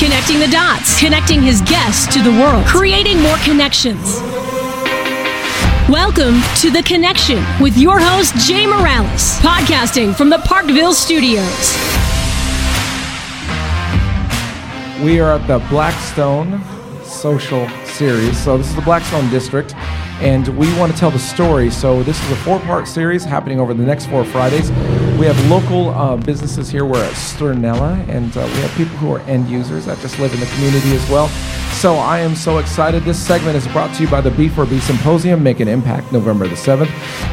Connecting the dots, connecting his guests to the world, creating more connections. Welcome to The Connection with your host, Jay Miralles, podcasting from the Parkville studios. We are at the Blackstone Social Series. So, this is the Blackstone District, and we want to tell the story. So, this is a four part series happening over the next four Fridays. We have local uh, businesses here. We're at Stirnella, and uh, we have people who are end users that just live in the community as well. So, I am so excited. This segment is brought to you by the B4B Symposium, Make an Impact, November the 7th.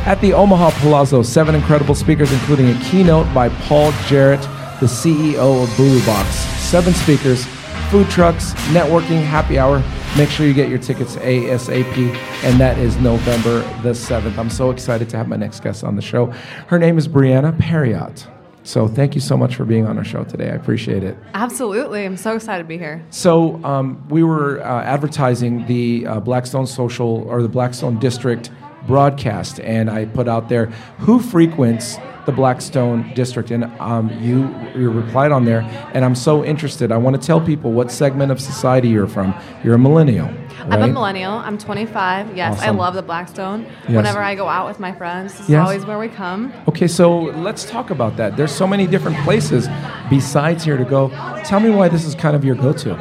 At the Omaha Palazzo, seven incredible speakers, including a keynote by Paul Jarrett, the CEO of Bulu Box. Seven speakers food trucks, networking, happy hour. Make sure you get your tickets ASAP, and that is November the 7th. I'm so excited to have my next guest on the show. Her name is Brianna Parriott. So thank you so much for being on our show today. I appreciate it. Absolutely. I'm so excited to be here. So um, we were uh, advertising the uh, Blackstone Social or the Blackstone District broadcast, and I put out there who frequents the Blackstone District, and um, you you replied on there, and I'm so interested. I want to tell people what segment of society you're from. You're a millennial. Right? I'm a millennial. I'm 25. Yes, Awesome. I love the Blackstone. Yes. Whenever I go out with my friends, this is Yes. always where we come. Okay, so let's talk about that. There's so many different places besides here to go. Tell me why this is kind of your go-to.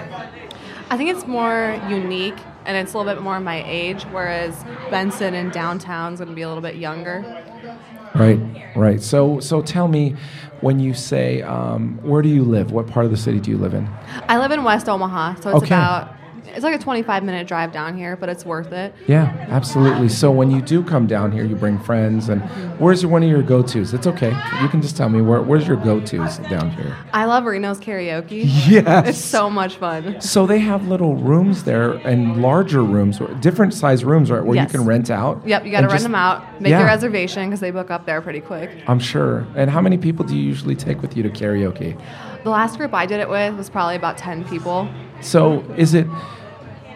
I think it's more unique and it's a little bit more my age, whereas Benson and downtown's going to be a little bit younger. Right, right. So, so tell me, when you say, um, where do you live? What part of the city do you live in? I live in West Omaha, so it's Okay. about it's like a 25 minute drive down here, but it's worth it. Yeah, absolutely. So when you do come down here, you bring friends, and where's one of your go-tos? It's okay. You can just tell me where, where's your go-tos down here. I love Reno's karaoke. Yes. It's so much fun. So they have little rooms there and larger rooms, different size rooms, right, where Yes. you can rent out. Yep, you got to rent them out. Make Yeah. your reservation because they book up there pretty quick. I'm sure. And how many people do you usually take with you to karaoke? The last group I did it with was probably about 10 people. So is it?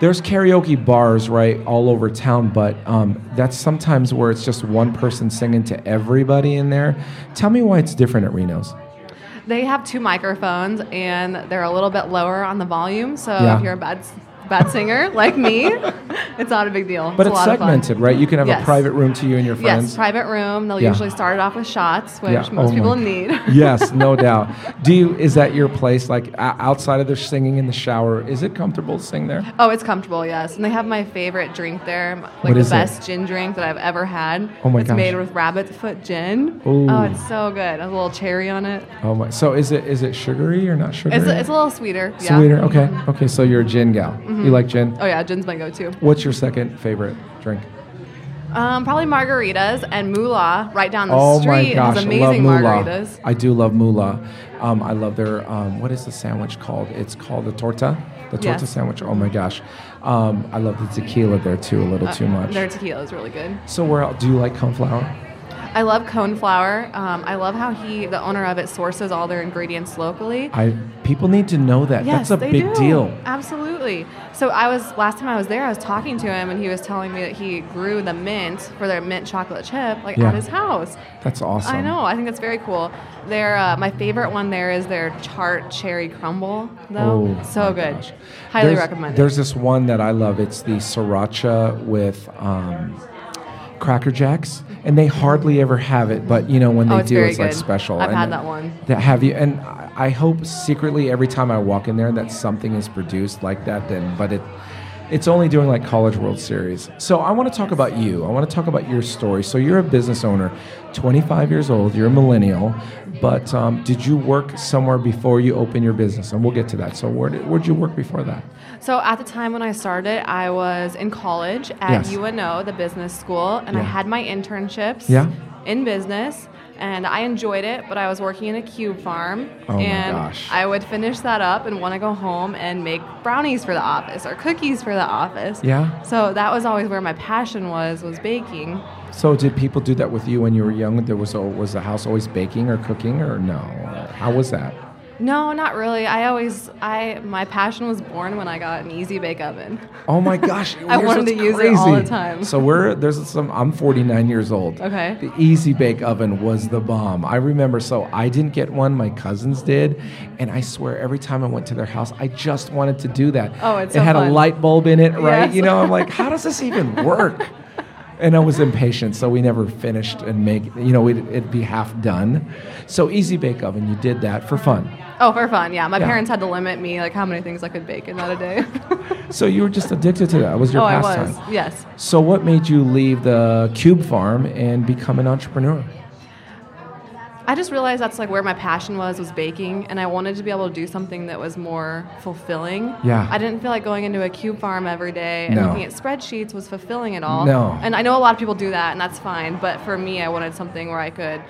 There's karaoke bars right all over town, but um, that's sometimes where it's just one person singing to everybody in there. Tell me why it's different at Reno's. They have two microphones and they're a little bit lower on the volume. So Yeah. if you're a bad bad singer like me, it's not a big deal. But a it's fun. segmented, right? You can have a private room to you and your friends. Yes, private room. They'll Yeah. usually start it off with shots, which Yeah. most Oh people need. yes, no doubt. Do you? Is that your place? Like outside of the singing in the shower, is it comfortable to sing there? oh, it's comfortable, yes. And they have my favorite drink there, like What the is it? best gin drink that I've ever had. Oh my it's gosh. made with rabbit foot gin. Oh, Ooh. Oh, it's so good. A little cherry on it. Oh my! So is it is it sugary or not sugary? It's, it's a little sweeter. Yeah. Sweeter. Okay. Okay. So you're a gin gal. Mm-hmm. You like gin. Oh yeah, gin's my go-to. What's your second favorite drink? Um, probably margaritas and Mula right down the oh street my gosh, I amazing love Mula. margaritas. I do love Mula. Um, I love their um, what is the sandwich called? It's called the torta. The torta Yes. sandwich. Oh my gosh, um, I love the tequila there too. A little too much. Uh, Their tequila is really good. So where else, do you like coneflower? I love Coneflower. Um, I love how he, the owner of it, sources all their ingredients locally. I people need to know that. Yes, That's a they big do. deal. Absolutely. So I was last time I was there, I was talking to him, and he was telling me that he grew the mint for their mint chocolate chip, like Yeah. at his house. That's awesome. I know. I think that's very cool. Their uh, my favorite one there is their tart cherry crumble, though. Oh, so good. gosh. Highly there's, recommend it. There's this one that I love. It's the sriracha with um, Cracker Jacks, and they hardly ever have it. But you know when oh, they Oh, it's do, it's like special. I've And had that one. That have you? And I hope secretly every time I walk in there that something is produced like that. Then, but it. It's only doing like College World Series. So I want to talk about you. I want to talk about your story. So you're a business owner, 25 years old. You're a millennial, but um, did you work somewhere before you open your business? And we'll get to that. So where did where'd you work before that? So at the time when I started, I was in college at Yes. UNO, the business school, and I had my internships Yeah. in business. And I enjoyed it, but I was working in a cube farm. Oh my and gosh. I would finish that up and want to go home and make brownies for the office or cookies for the office. Yeah. So that was always where my passion was, was baking. So did people do that with you when you were young? There was was the house always baking or cooking or no? How was that? No, not really. I always, I my passion was born when I got an easy bake oven. Oh my gosh! I wanted to use it all the time. So we're there's some. I'm 49 years old. Okay. The Easy Bake Oven was the bomb. I remember. So I didn't get one. My cousins did, and I swear every time I went to their house, I just wanted to do that. Oh, it's It so had a light bulb in it, right? Yes. You know, I'm like, how does this even work? And I was impatient, so we never finished and make. You know, we'd, it'd be half done. So Easy Bake Oven, you did that for fun. Oh, for fun, yeah. My Yeah. parents had to limit me like how many things I could bake in that a day. So you were just addicted to that. Was your oh, I was. Yes. So, what made you leave the Cube Farm and become an entrepreneur? I just realized that's like where my passion was was baking, and I wanted to be able to do something that was more fulfilling. Yeah. I didn't feel like going into a cube farm every day and No. looking at spreadsheets was fulfilling at all. No. And I know a lot of people do that, and that's fine. But for me, I wanted something where I could.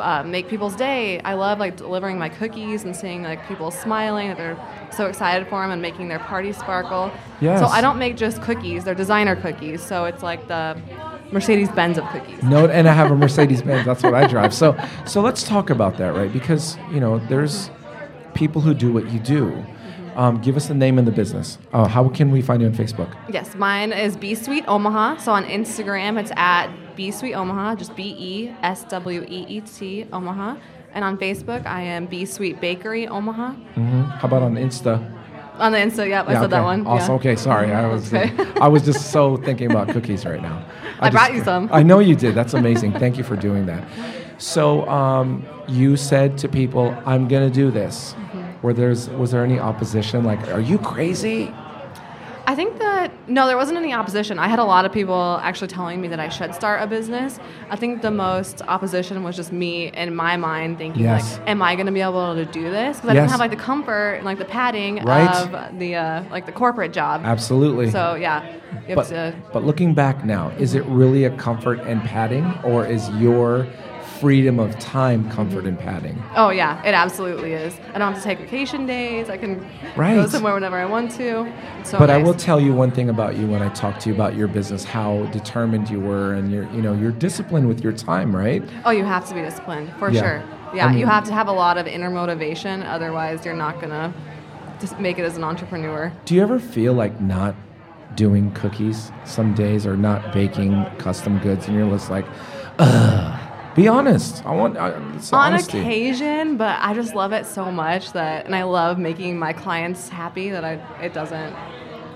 Uh, make people's day. I love like delivering my cookies and seeing like people smiling that they're so excited for them and making their party sparkle. Yes. So I don't make just cookies; they're designer cookies. So it's like the Mercedes Benz of cookies. No, and I have a Mercedes Benz. That's what I drive. So, so let's talk about that, right? Because you know, there's people who do what you do. Um, give us the name of the business. Uh, how can we find you on Facebook? Yes, mine is Be Sweet Omaha. So on Instagram, it's at Be Sweet Omaha, just B E S W E E T Omaha. And on Facebook, I am Be Sweet Bakery Omaha. hmm How about on Insta? On the Insta, yep, I Yeah, said that okay. one. Awesome. yeah. Okay, sorry. I was Okay. I was just so thinking about cookies right now. I just- brought you some. I know you did. That's amazing. Thank you for doing that. So um, you said to people, "I'm going to do this." Mm-hmm. Were there's was there any opposition? Like, are you crazy? I think that no, there wasn't any opposition. I had a lot of people actually telling me that I should start a business. I think the most opposition was just me in my mind thinking Yes. like, am I going to be able to do this? Because I Yes. didn't have like the comfort and like the padding Right. of the uh, like the corporate job. Absolutely. So yeah, but, to. but looking back now, is it really a comfort and padding, or is your freedom of time comfort and padding? Oh yeah, it absolutely is. I don't have to take vacation days. I can go somewhere whenever I want to. So but I will tell you one thing about you when I talk to you about your business, how determined you were, and you're, you know, you're disciplined with your time, right? Oh, you have to be disciplined for Yeah. sure. Yeah, I mean- you have to have a lot of inner motivation. Otherwise, you're not gonna just make it as an entrepreneur. Do you ever feel like not doing cookies some days, or not baking custom goods, and you're just like, ugh? Be honest. I want I, On honesty. occasion, but I just love it so much that, and I love making my clients happy that I it doesn't.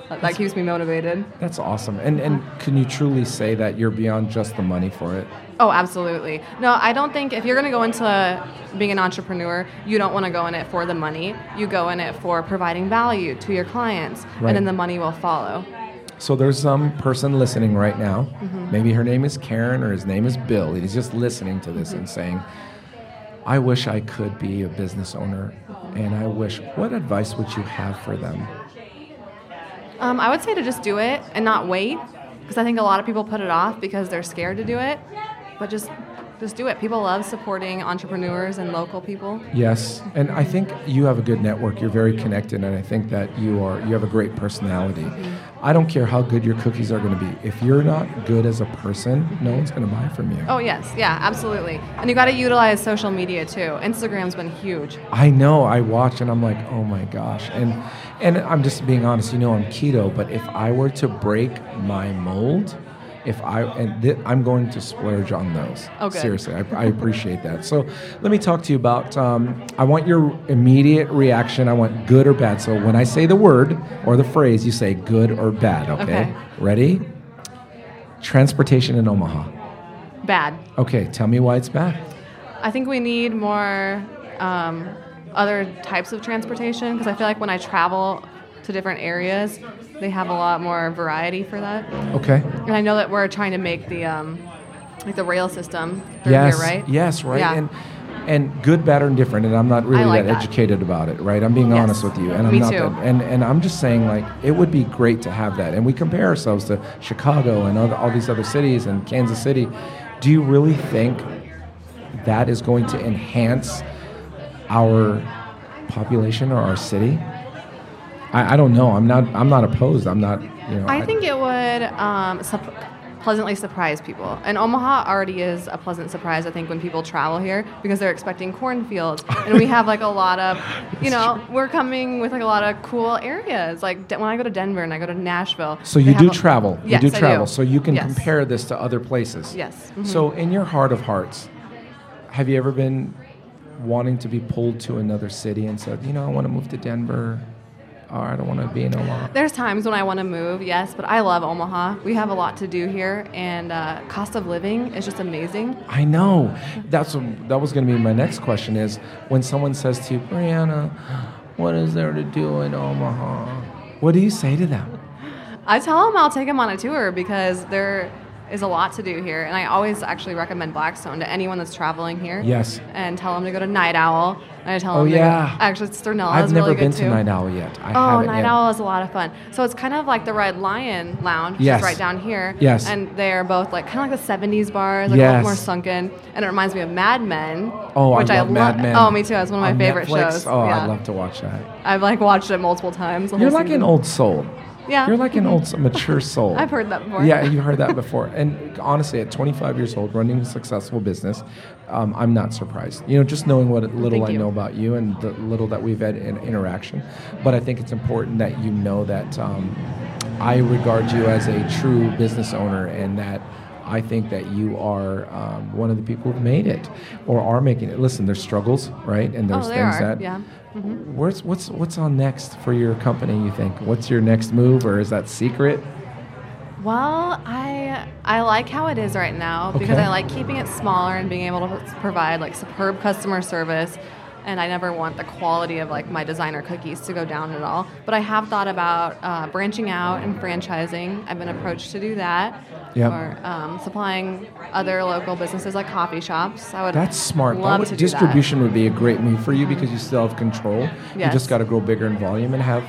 That, that keeps me motivated. That's awesome. And and can you truly say that you're beyond just the money for it? Oh, absolutely. No, I don't think if you're going to go into being an entrepreneur, you don't want to go in it for the money. You go in it for providing value to your clients, Right. and then the money will follow. So there's some person listening right now. Mm-hmm. Maybe her name is Karen or his name is Bill. He's just listening to this and saying, I wish I could be a business owner and I wish what advice would you have for them? Um, I would say to just do it and not wait, because I think a lot of people put it off because they're scared to do it. But just, just do it. People love supporting entrepreneurs and local people. Yes, and I think you have a good network. You're very connected, and I think that you are. You have a great personality. Mm-hmm. I don't care how good your cookies are going to be. If you're not good as a person, no one's going to buy from you. Oh yes, yeah, absolutely. And you got to utilize social media too. Instagram's been huge. I know. I watch, and I'm like, oh my gosh. And and I'm just being honest. You know, I'm keto, but if I were to break my mold. If I and th- I'm going to splurge on those. Oh. Seriously, I, I appreciate that. So let me talk to you about. Um, I want your immediate reaction. I want good or bad. So when I say the word or the phrase, you say good or bad. Okay. Okay. Ready? Transportation in Omaha. Bad. Okay. Tell me why it's bad. I think we need more um, other types of transportation because I feel like when I travel to different areas, they have a lot more variety for that. Okay. And I know that we're trying to make the um, like the rail system yes, here, right? Yes, right. Yeah. And and good, bad, and different. And I'm not really like that, that. educated about it, right? I'm being Yes. honest with you, and I'm Me not too. that. And and I'm just saying, like, it would be great to have that. And we compare ourselves to Chicago and other, all these other cities and Kansas City. Do you really think that is going to enhance our population or our city? I, I don't know. I'm not. I'm not opposed. I'm not. You know. I think it would um, sup- pleasantly surprise people. And Omaha already is a pleasant surprise, I think, when people travel here because they're expecting cornfields. and we have like a lot of, you know, we're coming with like a lot of cool areas. Like de- when I go to Denver and I go to Nashville. So you do a- travel. Yes, you do travel. So you can Yes. compare this to other places. Yes. mhm. So in your heart of hearts, have you ever been wanting to be pulled to another city and said, you know, I want to move to Denver, or I don't want to be in Omaha? There's times when I want to move, yes, but I love Omaha. We have a lot to do here, and uh, cost of living is just amazing. I know. That's what, that was going to be my next question. Is when someone says to you, Brianna, what is there to do in Omaha? What do you say to them? I tell them I'll take them on a tour because there is a lot to do here, and I always actually recommend Blackstone to anyone that's traveling here. Yes. And tell them to go to Night Owl. And I tell Oh, them go- yeah. actually, Stirnella I've is never really been good to too. Night Owl yet. I Oh, Night yet. Owl is a lot of fun. So it's kind of like the Red Lion Lounge, which Yes. is right down here. Yes. And they're both like kind of like the '70s bars, like a Yes. little more sunken, and it reminds me of Mad Men. Oh, which I love Mad Men. Oh, me too. It's one of my On favorite Netflix? shows. Oh, yeah. I'd love to watch that. I've like watched it multiple times. You're like an old soul. Yeah. You're like an old, mature soul. I've heard that before. Yeah, you've heard that before. And honestly, at 25 years old, running a successful business, um, I'm not surprised. You know, just knowing what little Thank I you. know about you and the little that we've had in interaction. But I think it's important that you know that um, I regard you as a true business owner and that. I think that you are um, one of the people who've made it or are making it. Listen, there's struggles, right? And there's Oh, things are. that Yeah. Mm-hmm. Where's what's what's on next for your company? You think? What's your next move, or is that secret? Well, I I like how it is right now because I like keeping it smaller and being able to provide like superb customer service. And I never want the quality of like my designer cookies to go down at all. But I have thought about uh, branching out and franchising. I've been approached to do that. Yep. Or um, supplying other local businesses like coffee shops. I would. That's smart. That Love would- to do that. distribution would be a great move for you because you still have control. You just got to grow bigger in volume and have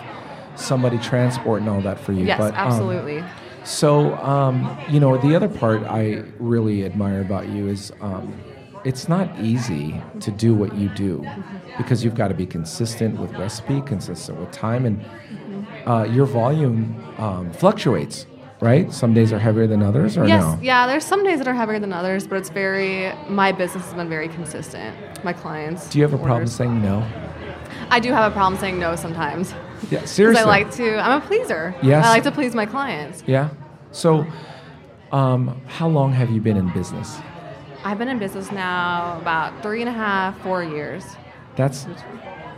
somebody transport and all that for you. Yes, But, um, absolutely. So, um, you know, the other part I really admire about you is um, it's not easy to do what you do because you've got to be consistent with recipe, consistent with time, and uh, your volume um, fluctuates, right? Some days are heavier than others, or Yes, no? yeah. There's some days that are heavier than others, but it's very. My business has been very consistent. My clients. Do you have a problem orders. saying no? I do have a problem saying no sometimes. Yeah, seriously. I like to. I'm a pleaser. Yes. I like to please my clients. Yeah. So, um, how long have you been in business? I've been in business now about three and a half, four years. That's,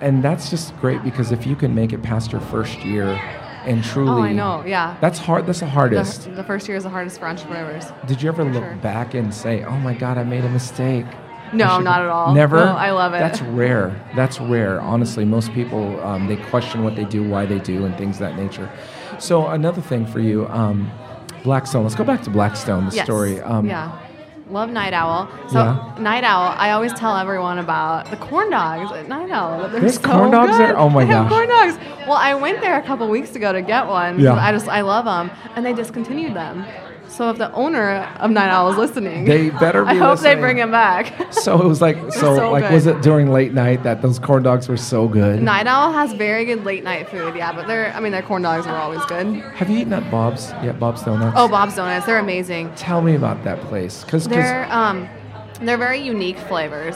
and that's just great because if you can make it past your first year, and truly, Oh, I know. Yeah. that's hard. That's the hardest. The, the first year is the hardest for entrepreneurs. Did you ever look sure. back and say, "Oh my God, I made a mistake"? No, not at all. Never. No, I love it. That's rare. That's rare. Honestly, most people um, they question what they do, why they do, and things of that nature. So another thing for you, um, Blackstone. Let's go back to Blackstone. The Yes. story. Um, yeah. Love Night Owl. So Yeah. Night Owl, I always tell everyone about the corn dogs at Night Owl. They're There's so corn dogs good. there? Oh my They gosh. corn dogs. Well, I went there a couple weeks ago to get one. Yeah. I just I love them, and they discontinued them. So if the owner of Night Owl is listening, They better Be I hope they bring him back. So it was like so, so like good. was it during late night that those corn dogs were so good? Night Owl has very good late night food, yeah, but they're I mean their corn dogs are always good. Have you eaten at Bob's? Yeah, Bob's Donuts. Oh, Bob's Donuts, they're amazing. tell me about that place, because They're um, they're very unique flavors,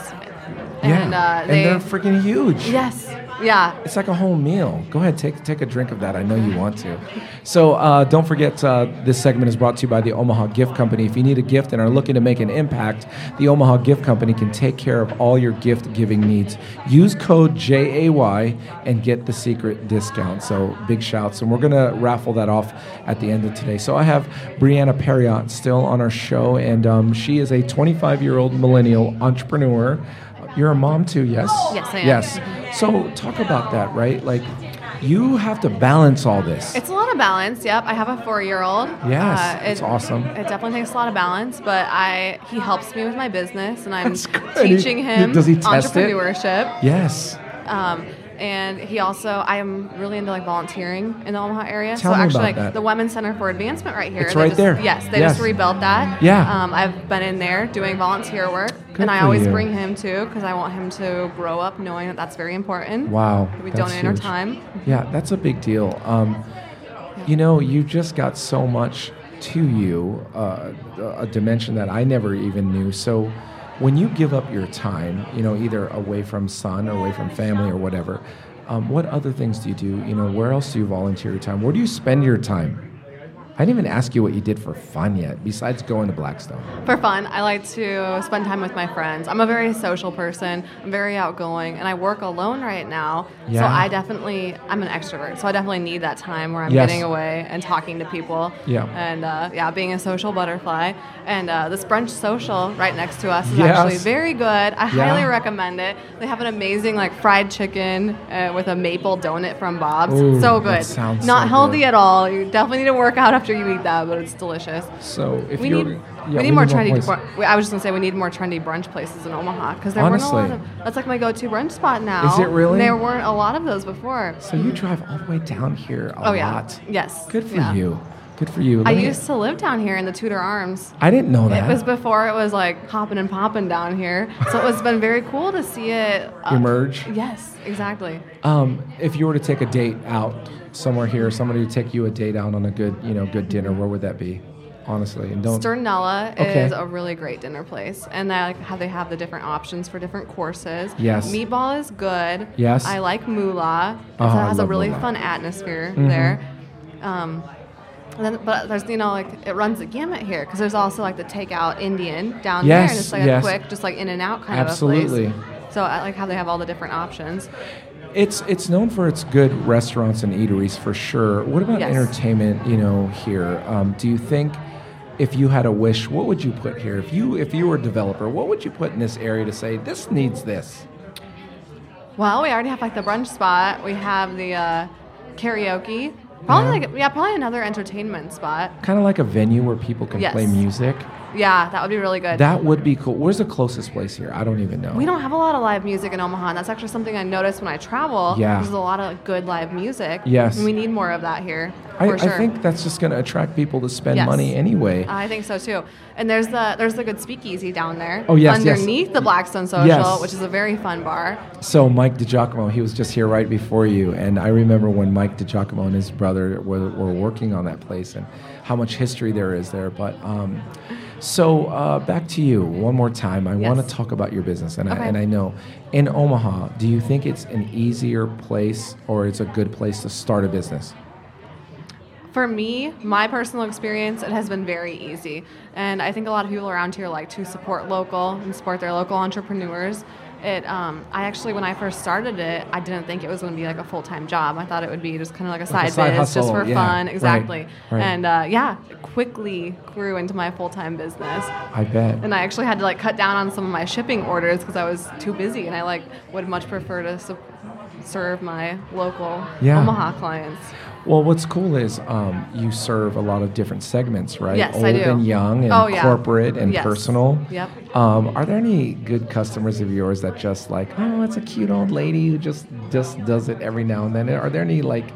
yeah, uh, they and they're freaking huge. yes, yeah. It's like a whole meal. Go ahead, take take a drink of that. I know you want to. So uh, don't forget, uh, this segment is brought to you by the Omaha Gift Company. If you need a gift and are looking to make an impact, the Omaha Gift Company can take care of all your gift giving needs. Use code JAY and get the secret discount. So big shouts, and we're gonna raffle that off at the end of today. So I have Brianna Parriott still on our show, and um, she is a 25 year old millennial entrepreneur. You're a mom too, yes? Yes, I am. Yes. So talk about that, right? Like you have to balance all this. It's a lot of balance. Yep, I have a four-year-old. Yes, Uh, it's awesome. It definitely takes a lot of balance, but I he helps me with my business, and I'm teaching He- him does he test it? entrepreneurship. yes. Um, and he also, I am really into like volunteering in the Omaha area. Tell so actually, like that. the Women's Center for Advancement right here. It's right just- there. Yes, they Yes. just rebuilt that. Yeah. Um, I've been in there doing volunteer work, Good and I always you. bring him too because I want him to grow up knowing that that's very important. Wow. We donate our time. Yeah, that's a big deal. Um, you know, you've just got so much to you uh, a dimension that I never even knew. So, when you give up your time, you know, either away from son or away from family or whatever, um, what other things do you do? You know, where else do you volunteer your time? Where do you spend your time? I didn't even ask you what you did for fun yet, besides going to Blackstone. For fun, I like to spend time with my friends. I'm a very social person. I'm very outgoing, and I work alone right now. Yeah. So I definitely, I'm an extrovert. So I definitely need that time where I'm Yes. getting away and talking to people. Yeah. And uh, yeah, being a social butterfly. And uh, this brunch social right next to us is Yes. actually very good. I Yeah. highly recommend it. They have an amazing like fried chicken uh, with a maple donut from Bob's. Ooh, so that good. sounds Not so healthy good. at all. You definitely need to work out after you eat that, but it's delicious. So, if We you're, need, yeah, we need more trendy. br- I was just gonna say we need more trendy brunch places in Omaha because there weren't a lot Honestly. of. That's like my go-to brunch spot now. Is it really? There weren't a lot of those before. So you drive all the way down here a oh yeah. lot. Yes. Good for Yeah. you. Good for you. I me- used to live down here in the Tudor Arms. I didn't know that. It was before it was like hopping and popping down here, so it was been very cool to see it uh, Emerge. Yes, exactly. Um, if you were to take a date out somewhere here, somebody to take you a date out on a good, you know, good dinner, where would that be? Honestly, and don't. Stirnella Okay. is a really great dinner place, and they like how they have the different options for different courses. Yes. meatball is good. Yes. I like Mula. Oh, it has a really Mula. Mm-hmm. fun atmosphere there. Um, then, but there's you know like it runs the gamut here because there's also like the takeout Indian down there, and it's like yes. a quick, just like in and out kind Absolutely. of a place. Absolutely. So I like how they have all the different options. It's it's known for its good restaurants and eateries for sure. What about Yes. entertainment? You know, here, um, do you think if you had a wish, what would you put here? If you if you were a developer, what would you put in this area to say this needs this? Well, we already have like the brunch spot. We have the uh, karaoke. Probably Yeah. like yeah, probably another entertainment spot. Kind of like a venue where people can Yes. play music. Yeah, that would be really good. That would be cool. Where's the closest place here? I don't even know. we don't have a lot of live music in Omaha. And that's actually something I noticed when I travel. Yeah. There's a lot of good live music. Yes. And we need more of that here. I, sure. I think that's just going to attract people to spend Yes. money anyway. I think so too. And there's the there's the good speakeasy down there. Oh, yes, yes. Underneath the Blackstone Social, Yes. which is a very fun bar. So Mike DiGiacomo, he was just here right before you, and I remember when Mike DiGiacomo and his brother were, were working on that place, and how much history there is there. But um, so uh, back to you one more time. I want to talk about your business, and I, and I know in Omaha, do you think it's an easier place or it's a good place to start a business? For me, my personal experience, it has been very easy. And I think a lot of people around here like to support local and support their local entrepreneurs. It, um, I actually, when I first started it, I didn't think it was going to be like a full time job. I thought it would be just kind of like a Like a side, side biz, just for yeah, fun. Exactly. right. And uh, yeah, it quickly grew into my full time business. I bet. And I actually had to like cut down on some of my shipping orders because I was too busy, and I like would much prefer to su- serve my local Yeah. Omaha clients. Well, what's cool is um, you serve a lot of different segments, right? Yes, Old I do. and young, and Oh, yeah. corporate and Yes. personal. Yep. Um, are there any good customers of yours that just like, oh, it's a cute old lady who just just does it every now and then? Are there any like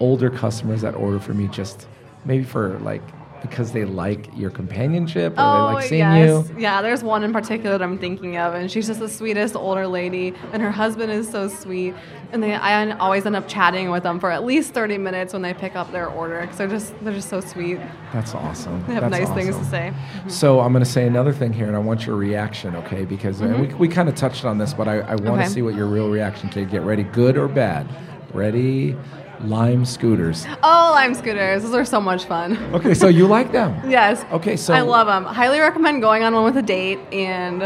older customers that order from you just maybe for like because they like your companionship or they like seeing Oh, yes. you? Yeah, there's one in particular that I'm thinking of, and she's just the sweetest older lady, and her husband is so sweet. And they, I always end up chatting with them for at least 30 minutes when they pick up their order, because they're just, they're just so sweet. That's awesome. They have That's nice things to awesome. say. So I'm going to say another thing here, and I want your reaction, okay? Because uh, we, we kind of touched on this, but I, I want to Mm-hmm. Okay. see what your real reaction to. Get ready, good or bad? Ready? Lime scooters. Oh, Lime scooters. Those are so much fun. Okay, so you like them? Yes. Okay, so I love them. Highly recommend going on one with a date, and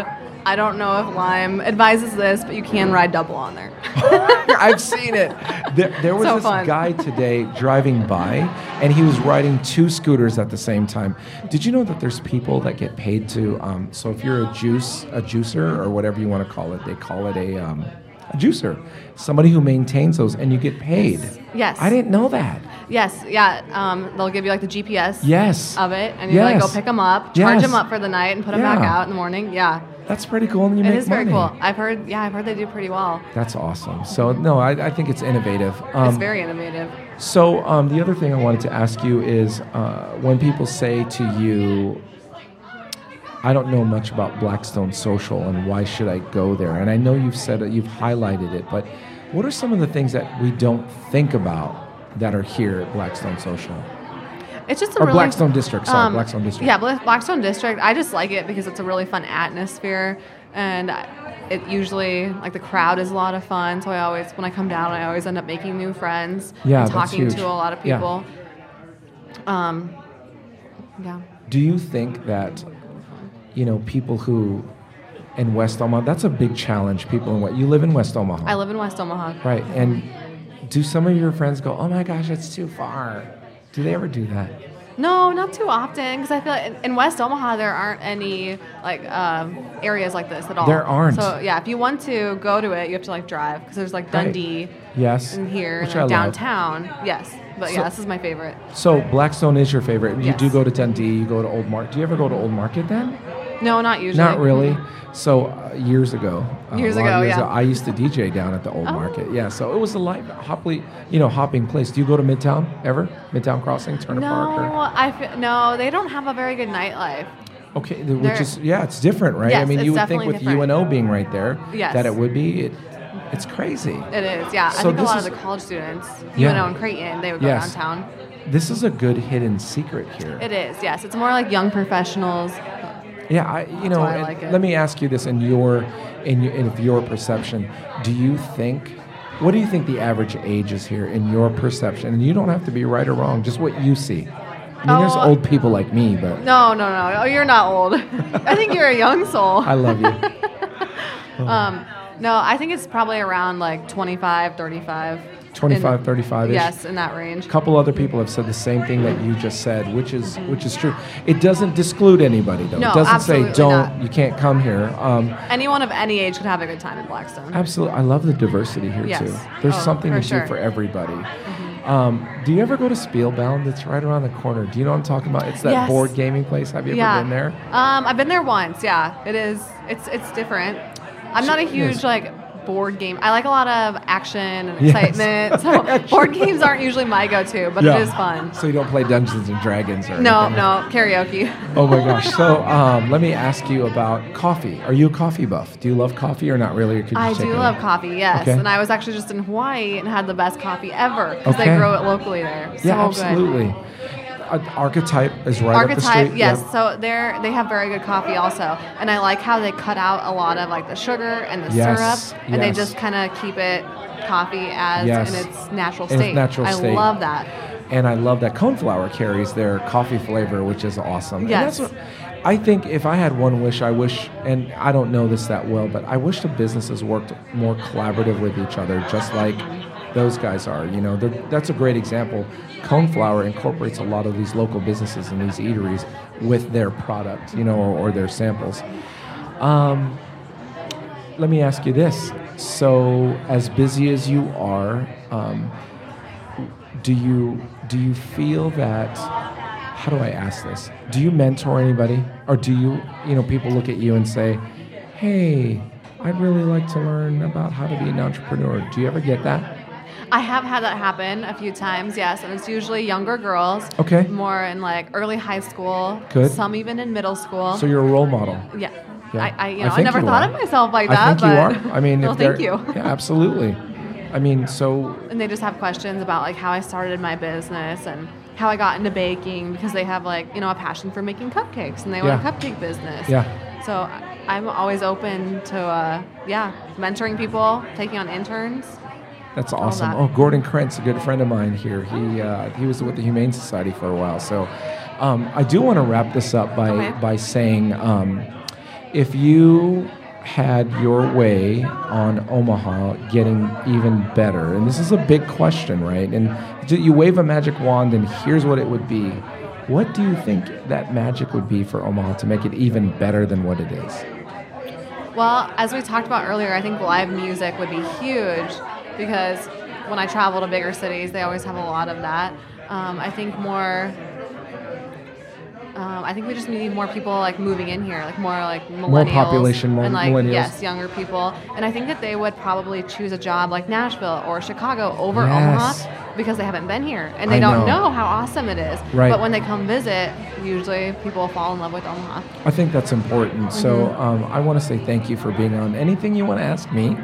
I don't know if Lime advises this, but you can ride double on there. I've seen it. There, there was So this fun. guy today driving by, and he was riding two scooters at the same time. Did you know that there's people that get paid to? Um, so if you're a juice, a juicer, or whatever you want to call it, they call it a, um, a juicer. Somebody who maintains those, and you get paid. Yes. I didn't know that. Yes, yeah. Um, they'll give you like the GPS Yes. of it, and you like go pick them up, charge Yes. them up for the night, and put them back out in the morning. Yeah, That's pretty cool, and you it make is very money. cool. I've heard. Yeah, I've heard they do pretty well. That's awesome. So no, I, I think it's innovative. Um, it's very innovative. So um, the other thing I wanted to ask you is uh, when people say to you, "I don't know much about Blackstone Social and why should I go there?" and I know you've said it, you've highlighted it, but what are some of the things that we don't think about that are here at Blackstone Social? It's just a Or really, Blackstone District, sorry, um, Blackstone District. Yeah, Blackstone District. I just like it because it's a really fun atmosphere, and it usually like the crowd is a lot of fun. So I always, when I come down, I always end up making new friends. Yeah, and talking to a lot of people. Yeah. Um, yeah. Do you think that, you know, people who in West Omaha, that's a big challenge. People in what you live in West Omaha, I live in West Omaha. right? And do some of your friends go, "Oh my gosh, that's too far"? Do they ever do that? No, not too often because I feel like in, in West Omaha there aren't any like um, areas like this at all. There aren't. So yeah, if you want to go to it, you have to like drive because there's like Dundee. Right. Yes. in here which and like I love. downtown. Yes, but So- yeah, this is my favorite. So Blackstone is your favorite. You Yes. do go to Dundee. You go to Old Market. Do you ever go to Old Market then? No, not usually. Not really. So uh, years ago, uh, Years a lot of ago, yeah. I used to DJ down at the Old Oh. Market. Yeah, so it was a light hopply, you know, hopping place. Do you go to Midtown ever? Midtown Crossing, Turner No, Park, or I feel, no, they don't have a very good nightlife. okay, which is yeah, it's different, right? I mean, you would think with different. UNO being right there, Yes. that it would be. It, it's crazy. It is, yeah. So I think a lot is- of the college students, Yeah. UNO and Creighton, they would go Yes. downtown. This is a good hidden secret here. It is, yes. It's more like young professionals. Yeah, I, you know, I like let me ask you this in your in your, in your perception. Do you think what do you think the average age is here in your perception? And you don't have to be right or wrong, just what you see. I mean, there's Oh, old people like me, but No, no, no. Oh, you're not old. I think you're a young soul. I love you. Um, no, I think it's probably around like 25, 35. 25, In- 35 -ish. Yes, in that range. A couple other people have said the same thing that you just said, which is which is true. It doesn't disclude anybody though. No, it doesn't say don't not. you can't come here. Um, Anyone of any age could have a good time in Blackstone. Absolutely. I love the diversity here Yes. too. There's Oh, something for to sure. Mm-hmm. do for everybody. Um, do you ever go to Spielbound? It's right around the corner. Do you know what I'm talking about? It's that Yes. board gaming place. Have you yeah. ever been there? Um, I've been there once. Yeah, it is. It's it's different. I'm not a huge like board game. I like a lot of action and Yes. excitement. So board games aren't usually my go-to, but Yeah. it is fun. So you don't play Dungeons and Dragons or No, anything? no karaoke. Oh my gosh. So um, let me ask you about coffee. Are you a coffee buff? Do you love coffee or not really? Or I do love coffee, yes. Okay. And I was actually just in Hawaii and had the best coffee ever because Okay. they grow it locally there. So Yeah, good. Uh, Archetype is right up the Archetype, street. yes. Yep. So they're they have very good coffee also, and I like how they cut out a lot of like the sugar and the Yes, syrup, and they just kind of keep it coffee as Yes. in its natural In its state. natural I state. love that. And I love that Coneflower carries their coffee flavor, which is awesome. And Yes. that's what, I think if I had one wish, I wish, and I don't know this that well, but I wish the businesses worked more collaborative with each other, just like those guys are. You know, that's a great example. Coneflower incorporates a lot of these local businesses and these eateries with their product, you know, or, or their samples. Um, let me ask you this. So, as busy as you are, um, do you do you feel that how do I ask this? Do you mentor anybody or do you you know people look at you and say, "Hey, I'd really like to learn about how to be an entrepreneur." Do you ever get that? I have had that happen a few times, yes, and it's usually younger girls. Okay. More in like early high school. Good. Some even in middle school. So you're a role model. yeah. Yeah. I, I, you know, I, think never thought are. of myself like that. I think but you are. I mean, well, thank you. Yeah, absolutely. I mean, so and they just have questions about like how I started my business and how I got into baking because they have like you know a passion for making cupcakes and they want a cupcake business. Yeah. So I- I'm always open to uh, yeah mentoring people, taking on interns. That's awesome. that. Oh, Gordon Krentz, a good friend of mine here. He uh, he was with the Humane Society for a while. So um, I do want to wrap this up by Okay. by saying um, if you had your way on Omaha getting even better, and this is a big question, right? And you wave a magic wand, and here's what it would be. What do you think that magic would be for Omaha to make it even better than what it is? Well, as we talked about earlier, I think live music would be huge because when I travel to bigger cities, they always have a lot of that. Um, I think more. Um, I think we just need more people like moving in here, like more like millennials more population, more and like millennials. yes, younger people. And I think that they would probably choose a job like Nashville or Chicago over Yes. Omaha because they haven't been here and they I don't know. know. how awesome it is. Right. But when they come visit, usually people fall in love with Omaha. I think that's important. So Mm-hmm. um, I want to say thank you for being on. Anything you want to ask me?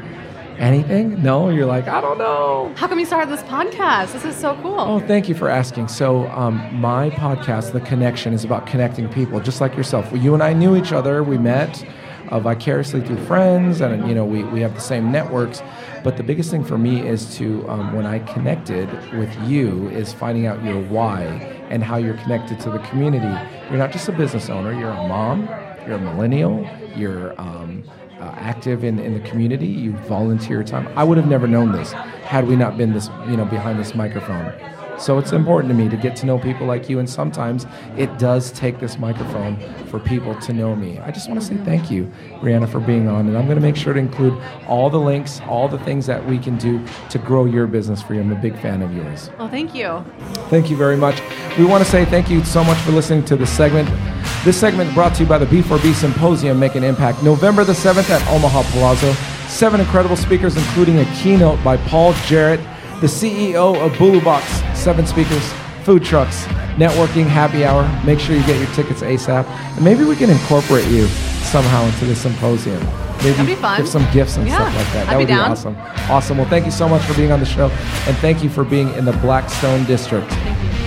Anything? No? You're like, I don't know. How come you started this podcast? This is so cool. Oh, thank you for asking. So, um, my podcast, The Connection, is about connecting people, just like yourself. You and I knew each other. We met uh, vicariously through friends, and you know, we, we have the same networks. But the biggest thing for me is to, um, when I connected with you, is finding out your why and how you're connected to the community. You're not just a business owner. You're a mom. You're a millennial. You're um, uh, active in, in the community. You volunteer time. I would have never known this had we not been this, you know, behind this microphone. So it's important to me to get to know people like you, and sometimes it does take this microphone for people to know me. I just want to say thank you, Brianna, for being on, and I'm going to make sure to include all the links, all the things that we can do to grow your business for you. I'm a big fan of yours. Well, thank you. Thank you very much. We want to say thank you so much for listening to this segment. This segment brought to you by the B4B Symposium Make an Impact, November the 7th at Omaha Palazzo. Seven incredible speakers, including a keynote by Paul Jarrett, the CEO of Bulu Box. Seven speakers, food trucks, networking, happy hour. Make sure you get your tickets ASAP. And maybe we can incorporate you somehow into the symposium. Maybe That'd be fun. give some gifts and Yeah, stuff like that. I'd that would be down. awesome. Awesome. Well, thank you so much for being on the show, and thank you for being in the Blackstone District. Thank you.